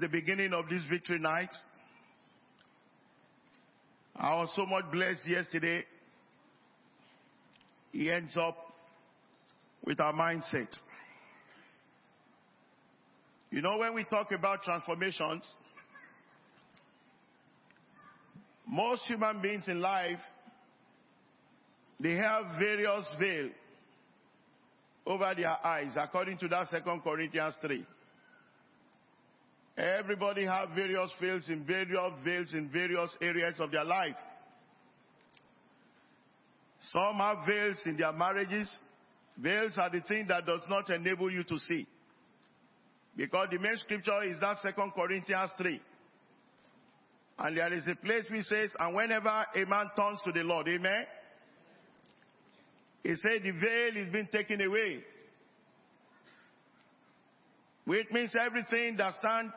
the beginning of this victory night. I was so much blessed yesterday. He ends up with our mindset. You know, when we talk about transformations, most human beings in life, they have various veil over their eyes, according to that Second Corinthians 3. Everybody have various veils in various veils in various areas of their life. Some have veils in their marriages. Veils are the thing that does not enable you to see. Because the main scripture is that Second Corinthians 3. And there is a place which says, and whenever a man turns to the Lord, amen, he said the veil is being taken away. Which means everything that stands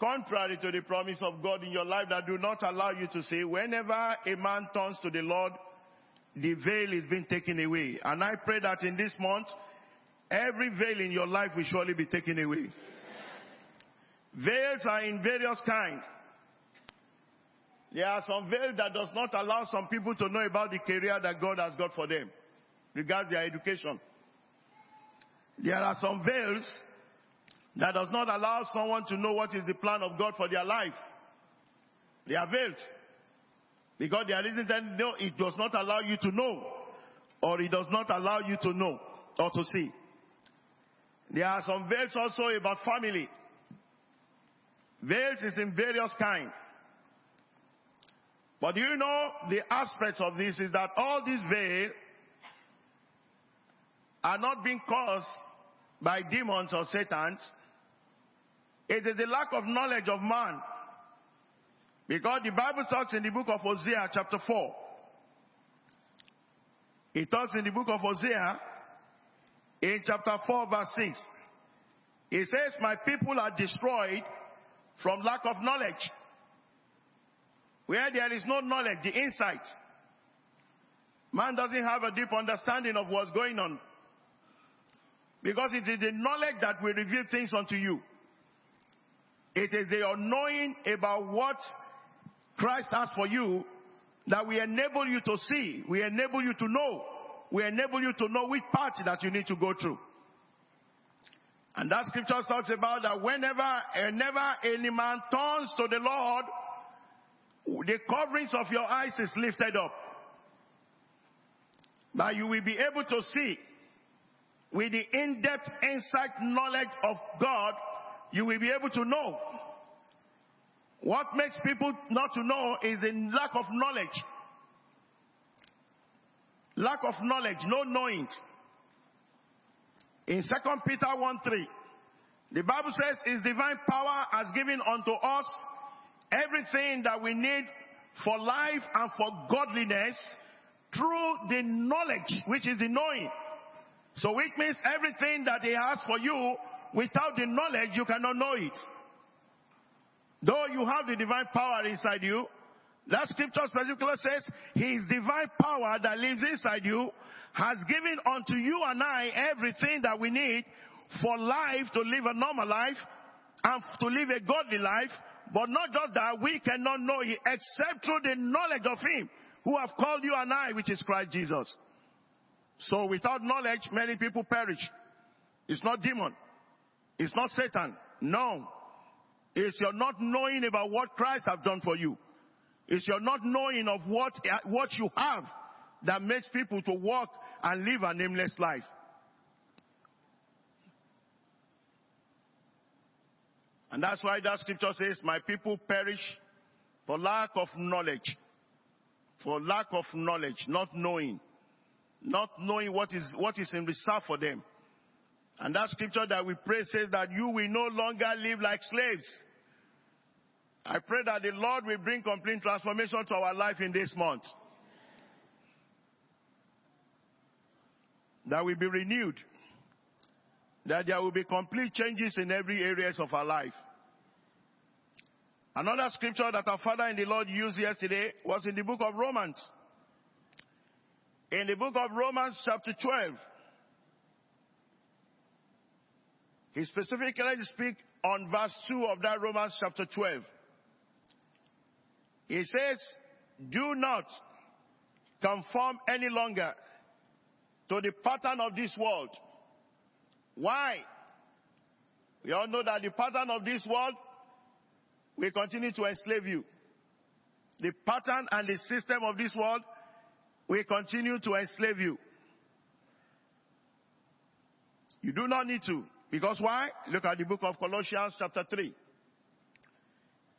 contrary to the promise of God in your life that do not allow you to see, whenever a man turns to the Lord, the veil is being taken away. And I pray that in this month, every veil in your life will surely be taken away. Veils are in various kinds. There are some veils that does not allow some people to know about the career that God has got for them, regards their education. There are some veils that does not allow someone to know what is the plan of God for their life. They are veiled. Because there isn't any, no, it does not allow you to know. Or it does not allow you to know or to see. There are some veils also about family. Veils is in various kinds. But you know the aspects of this is that all these veils are not being caused by demons or satans. It is the lack of knowledge of man. Because the Bible talks in the book of Hosea chapter 4. It talks in the book of Hosea in chapter 4 verse 6. It says, my people are destroyed from lack of knowledge. Where there is no knowledge, the insight. Man doesn't have a deep understanding of what's going on. Because it is the knowledge that will reveal things unto you. It is the knowing about what Christ has for you that we enable you to see, we enable you to know, we enable you to know which path that you need to go through. And that scripture talks about that whenever, whenever any man turns to the Lord, the coverings of your eyes is lifted up. That you will be able to see with the in-depth insight knowledge of God, you will be able to know. What makes people not to know is the lack of knowledge. Lack of knowledge, no knowing. In 2 Peter 1 3, the Bible says his divine power has given unto us everything that we need for life and for godliness through the knowledge, which is the knowing. So which means everything that he has for you, without the knowledge, you cannot know it. Though you have the divine power inside you, that scripture specifically says, His divine power that lives inside you has given unto you and I everything that we need for life to live a normal life and to live a godly life. But not just that, we cannot know Him except through the knowledge of Him who have called you and I, which is Christ Jesus. So without knowledge, many people perish. It's not demon. It's not Satan. No. It's your not knowing about what Christ have done for you. It's your not knowing of what, what you have that makes people to walk and live a nameless life. And that's why that scripture says, my people perish for lack of knowledge. For lack of knowledge, not knowing. Not knowing what is, what is in reserve for them. And that scripture that we pray says that you will no longer live like slaves. I pray that the Lord will bring complete transformation to our life in this month. That we be renewed. That there will be complete changes in every areas of our life. Another scripture that our father in the Lord used yesterday was in the book of Romans. In the book of Romans chapter 12, he specifically speaks on verse 2 of that Romans chapter 12. He says, Do not conform any longer to the pattern of this world. Why? We all know that the pattern of this world will continue to enslave you. The pattern and the system of this world will continue to enslave you. You do not need to. Because why? Look at the book of Colossians chapter 3.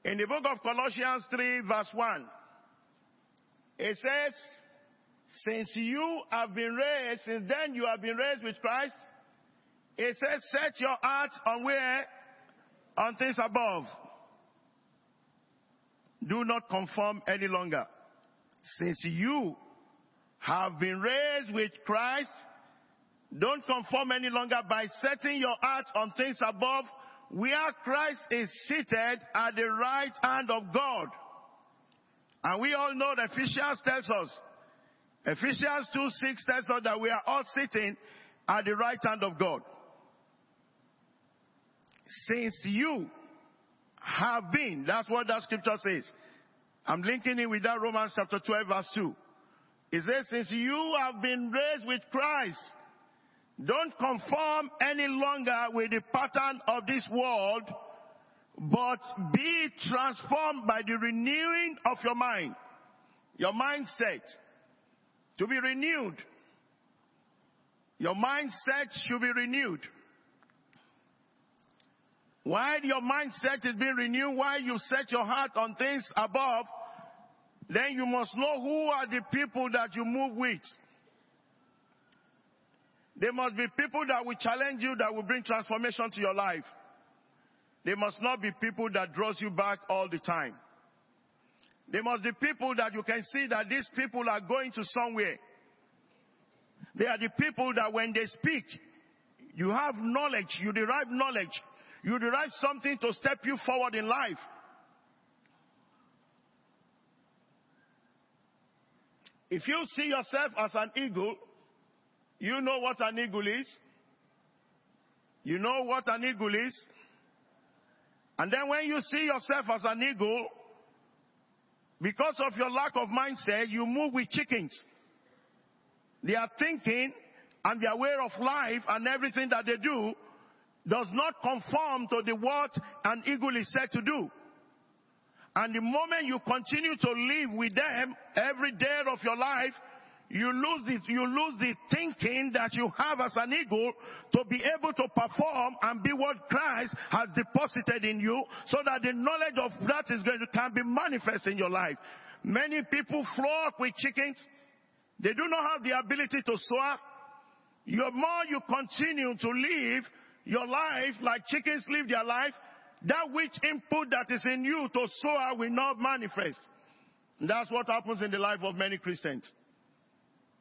In the book of Colossians 3 verse 1, it says, since you have been raised, since then you have been raised with Christ, it says, set your heart on where? On things above. Do not conform any longer. Since you have been raised with Christ, don't conform any longer by setting your hearts on things above where Christ is seated at the right hand of God. And we all know that Ephesians tells us, Ephesians 2 6 tells us that we are all sitting at the right hand of God. Since you have been, that's what that scripture says. I'm linking it with that Romans chapter 12 verse 2. It says, since you have been raised with Christ, don't conform any longer with the pattern of this world, but be transformed by the renewing of your mind. Your mindset. To be renewed. Your mindset should be renewed. While your mindset is being renewed, while you set your heart on things above, then you must know who are the people that you move with. There must be people that will challenge you, that will bring transformation to your life. They must not be people that draws you back all the time. They must be people that you can see that these people are going to somewhere. They are the people that when they speak, you have knowledge, you derive knowledge, you derive something to step you forward in life. If you see yourself as an eagle, you know what an eagle is? You know what an eagle is? And then when you see yourself as an eagle, because of your lack of mindset, you move with chickens. They are thinking and their way of life and everything that they do does not conform to the what an eagle is said to do. And the moment you continue to live with them every day of your life, you lose the, you lose the thinking that you have as an eagle to be able to perform and be what Christ has deposited in you so that the knowledge of that is going to can be manifest in your life. Many people flock with chickens. They do not have the ability to soar. The more you continue to live your life like chickens live their life, that which input that is in you to soar will not manifest. That's what happens in the life of many Christians.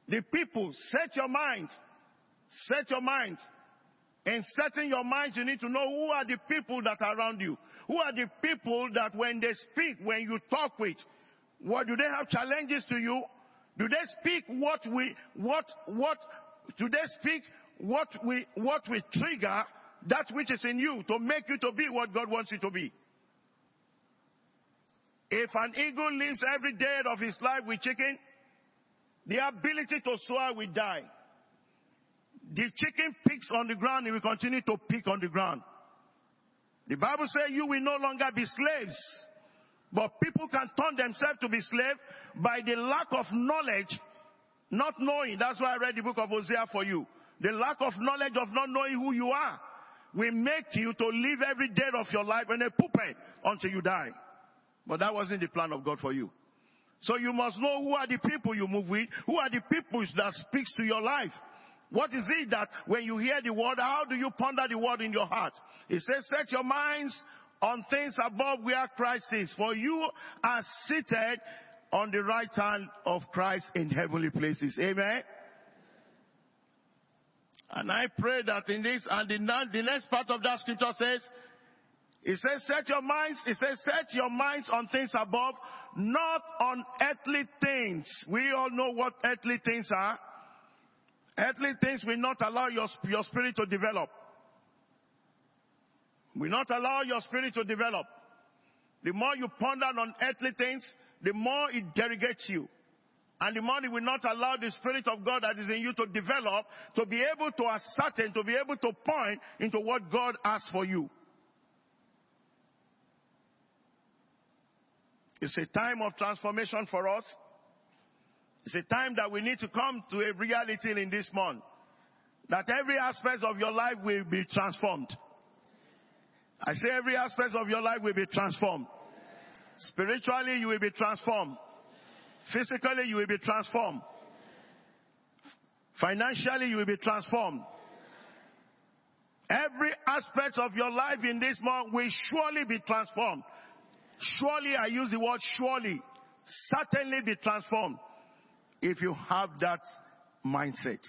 The people, set your mind. Set your mind. In setting your minds, you need to know who are the people that are around you. Who are the people that when they speak, when you talk with, what do they have challenges to you? Do they speak what we, what, what, do they speak what we, what we trigger that which is in you to make you to be what God wants you to be? If an eagle lives every day of his life with chicken, the ability to soar will die. The chicken picks on the ground, it will continue to pick on the ground. The Bible says you will no longer be slaves. But people can turn themselves to be slaves by the lack of knowledge, not knowing. That's why I read the book of Hosea for you. The lack of knowledge of not knowing who you are will make you to live every day of your life in a puppet until you die. But that wasn't the plan of God for you. So you must know who are the people you move with, who are the people that speaks to your life. What is it that when you hear the word, how do you ponder the word in your heart? It says, set your minds on things above where Christ is, for you are seated on the right hand of Christ in heavenly places. Amen. And I pray that in this, and the, the next part of that scripture says, it says, set your minds, it says, set your minds on things above, not on earthly things. We all know what earthly things are. Earthly things will not allow your, your spirit to develop. will not allow your spirit to develop. The more you ponder on earthly things, the more it derogates you. And the more it will not allow the Spirit of God that is in you to develop, to be able to ascertain, to be able to point into what God has for you. It's a time of transformation for us. It's a time that we need to come to a reality in this month. That every aspect of your life will be transformed. I say every aspect of your life will be transformed. Spiritually, you will be transformed. Physically, you will be transformed. Financially, you will be transformed. Every aspect of your life in this month will surely be transformed. Surely, I use the word surely, certainly be transformed if you have that mindset.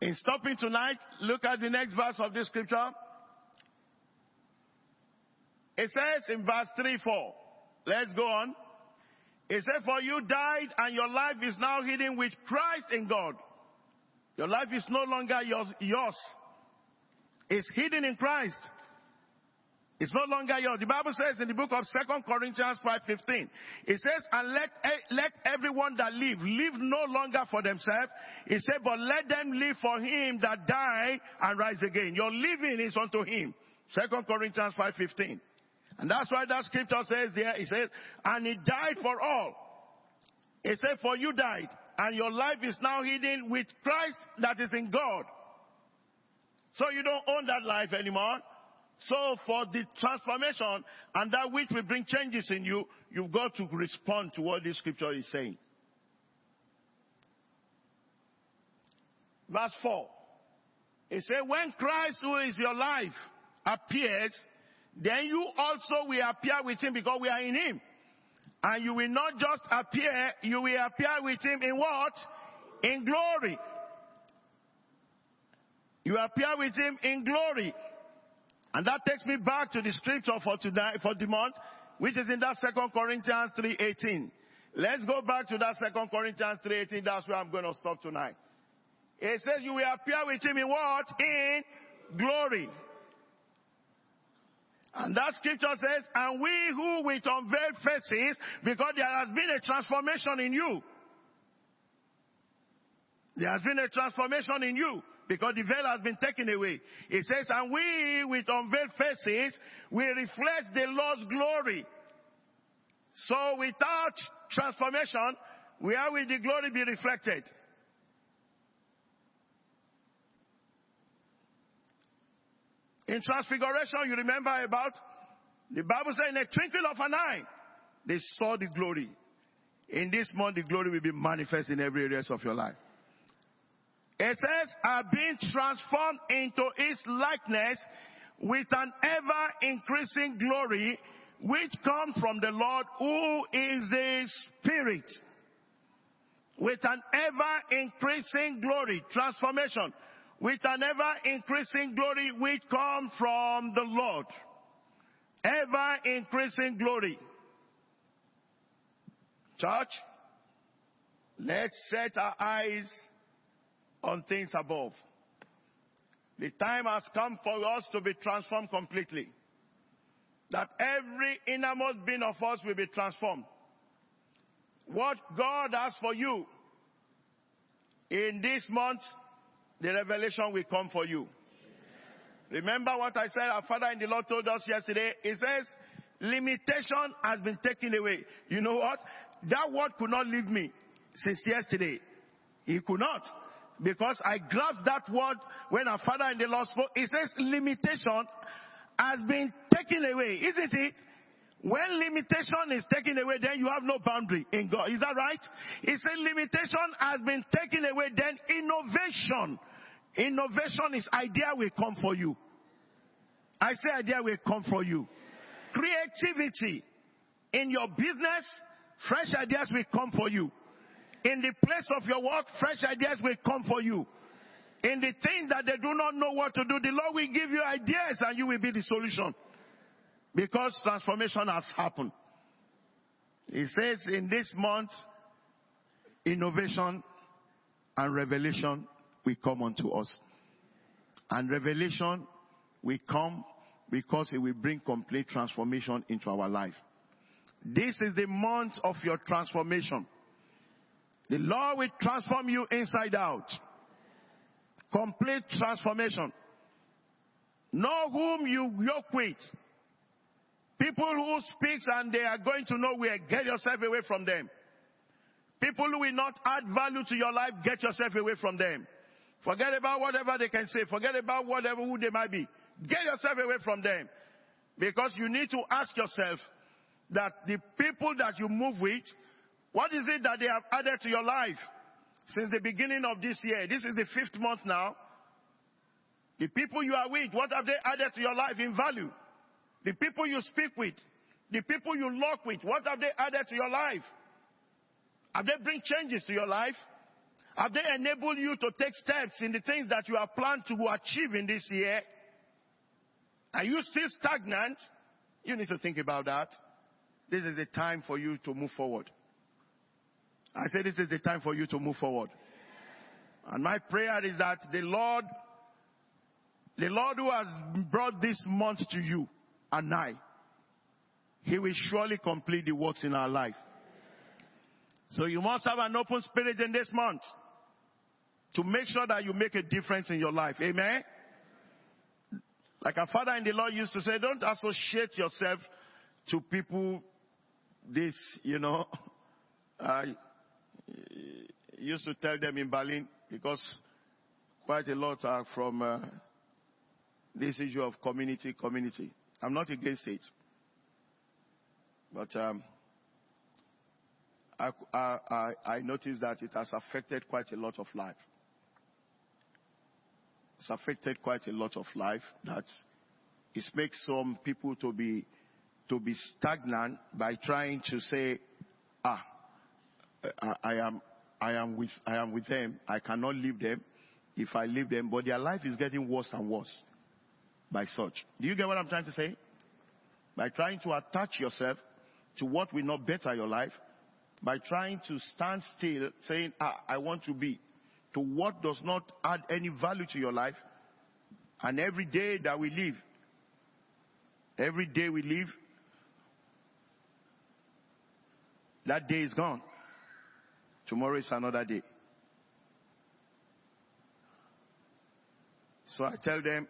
In stopping tonight, look at the next verse of this scripture. It says in verse 3 4. Let's go on. It says, For you died, and your life is now hidden with Christ in God. Your life is no longer yours. yours. It's hidden in Christ. It's no longer yours. The Bible says in the book of Second Corinthians 5:15, it says, "And let let everyone that live live no longer for themselves." It said, "But let them live for Him that died and rise again." Your living is unto Him. Second Corinthians 5:15, and that's why that scripture says there. It says, "And He died for all." It said, "For you died, and your life is now hidden with Christ that is in God." So you don't own that life anymore. So for the transformation and that which will bring changes in you, you've got to respond to what this scripture is saying. Verse 4. It says, when Christ who is your life appears, then you also will appear with him because we are in him. And you will not just appear, you will appear with him in what? In glory. You appear with him in glory. And that takes me back to the scripture for tonight, for the month, which is in that second Corinthians 3.18. Let's go back to that second Corinthians 3.18. That's where I'm going to stop tonight. It says you will appear with him in what? In glory. And that scripture says, and we who with unveiled faces, because there has been a transformation in you. There has been a transformation in you because the veil has been taken away. It says, and we with unveiled faces we reflect the Lord's glory. So without transformation, where will the glory be reflected? In transfiguration, you remember about the Bible says in a twinkle of an eye, they saw the glory. In this month, the glory will be manifest in every area of your life. It says, are being transformed into his likeness with an ever increasing glory which comes from the Lord who is the Spirit. With an ever increasing glory, transformation, with an ever increasing glory which comes from the Lord. Ever increasing glory. Church, let's set our eyes on things above. The time has come for us to be transformed completely. That every innermost being of us will be transformed. What God has for you in this month, the revelation will come for you. Remember what I said our Father in the Lord told us yesterday? He says, limitation has been taken away. You know what? That word could not leave me since yesterday. He could not because I grasped that word when our father in the Lord spoke. It says limitation has been taken away, isn't it? When limitation is taken away, then you have no boundary in God. Is that right? It says limitation has been taken away, then innovation. Innovation is idea will come for you. I say idea will come for you. Creativity in your business, fresh ideas will come for you. In the place of your work, fresh ideas will come for you. In the things that they do not know what to do, the Lord will give you ideas and you will be the solution. Because transformation has happened. He says in this month, innovation and revelation will come unto us. And revelation will come because it will bring complete transformation into our life. This is the month of your transformation. The Lord will transform you inside out. Complete transformation. Know whom you yoke with. People who speak and they are going to know where, get yourself away from them. People who will not add value to your life, get yourself away from them. Forget about whatever they can say. Forget about whatever who they might be. Get yourself away from them. Because you need to ask yourself that the people that you move with, what is it that they have added to your life since the beginning of this year? This is the fifth month now. The people you are with, what have they added to your life in value? The people you speak with, the people you lock with, what have they added to your life? Have they bring changes to your life? Have they enabled you to take steps in the things that you have planned to achieve in this year? Are you still stagnant? You need to think about that. This is the time for you to move forward. I say this is the time for you to move forward. And my prayer is that the Lord, the Lord who has brought this month to you, and I, He will surely complete the works in our life. So you must have an open spirit in this month to make sure that you make a difference in your life. Amen? Like our father in the Lord used to say, don't associate yourself to people this, you know. I uh, used to tell them in Berlin because quite a lot are from uh, this issue of community, community. I'm not against it. But um, I, I, I noticed that it has affected quite a lot of life. It's affected quite a lot of life that it makes some people to be to be stagnant by trying to say, ah, I, I am I am with I am with them. I cannot leave them if I leave them. But their life is getting worse and worse by such. Do you get what I'm trying to say? by trying to attach yourself to what will not better your life, by trying to stand still saying, ah, I want to be, to what does not add any value to your life. And every day that we live, every day we live, that day is gone. Tomorrow is another day. So I tell them,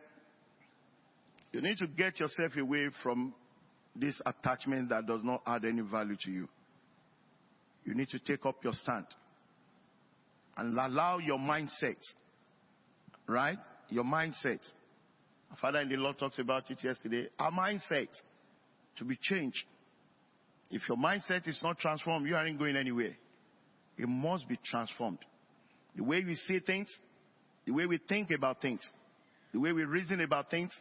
you need to get yourself away from this attachment that does not add any value to you. You need to take up your stand and allow your mindset, right? Your mindset. Our Father in the Lord talks about it yesterday. Our mindset to be changed. If your mindset is not transformed, you aren't going anywhere. It must be transformed. The way we see things, the way we think about things, the way we reason about things,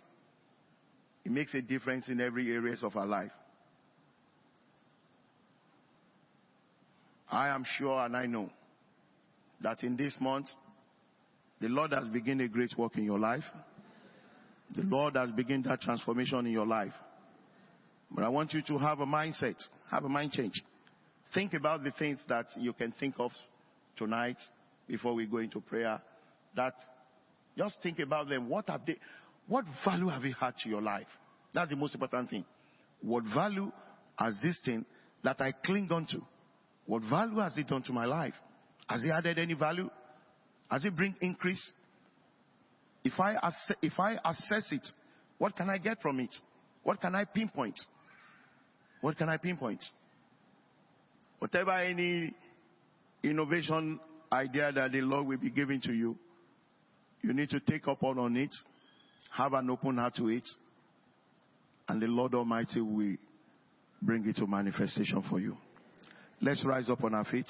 it makes a difference in every areas of our life. I am sure and I know that in this month, the Lord has begun a great work in your life. The Lord has begun that transformation in your life. But I want you to have a mindset, have a mind change. Think about the things that you can think of tonight before we go into prayer. That just think about them. What have they, what value have you had to your life? That's the most important thing. What value has this thing that I cling on to? What value has it done to my life? Has it added any value? Has it bring increase? If I, ass- if I assess it, what can I get from it? What can I pinpoint? What can I pinpoint? Whatever any innovation idea that the Lord will be giving to you, you need to take up on, it have an open heart to it, and the Lord Almighty will bring it to manifestation for you. Let's rise up on our feet.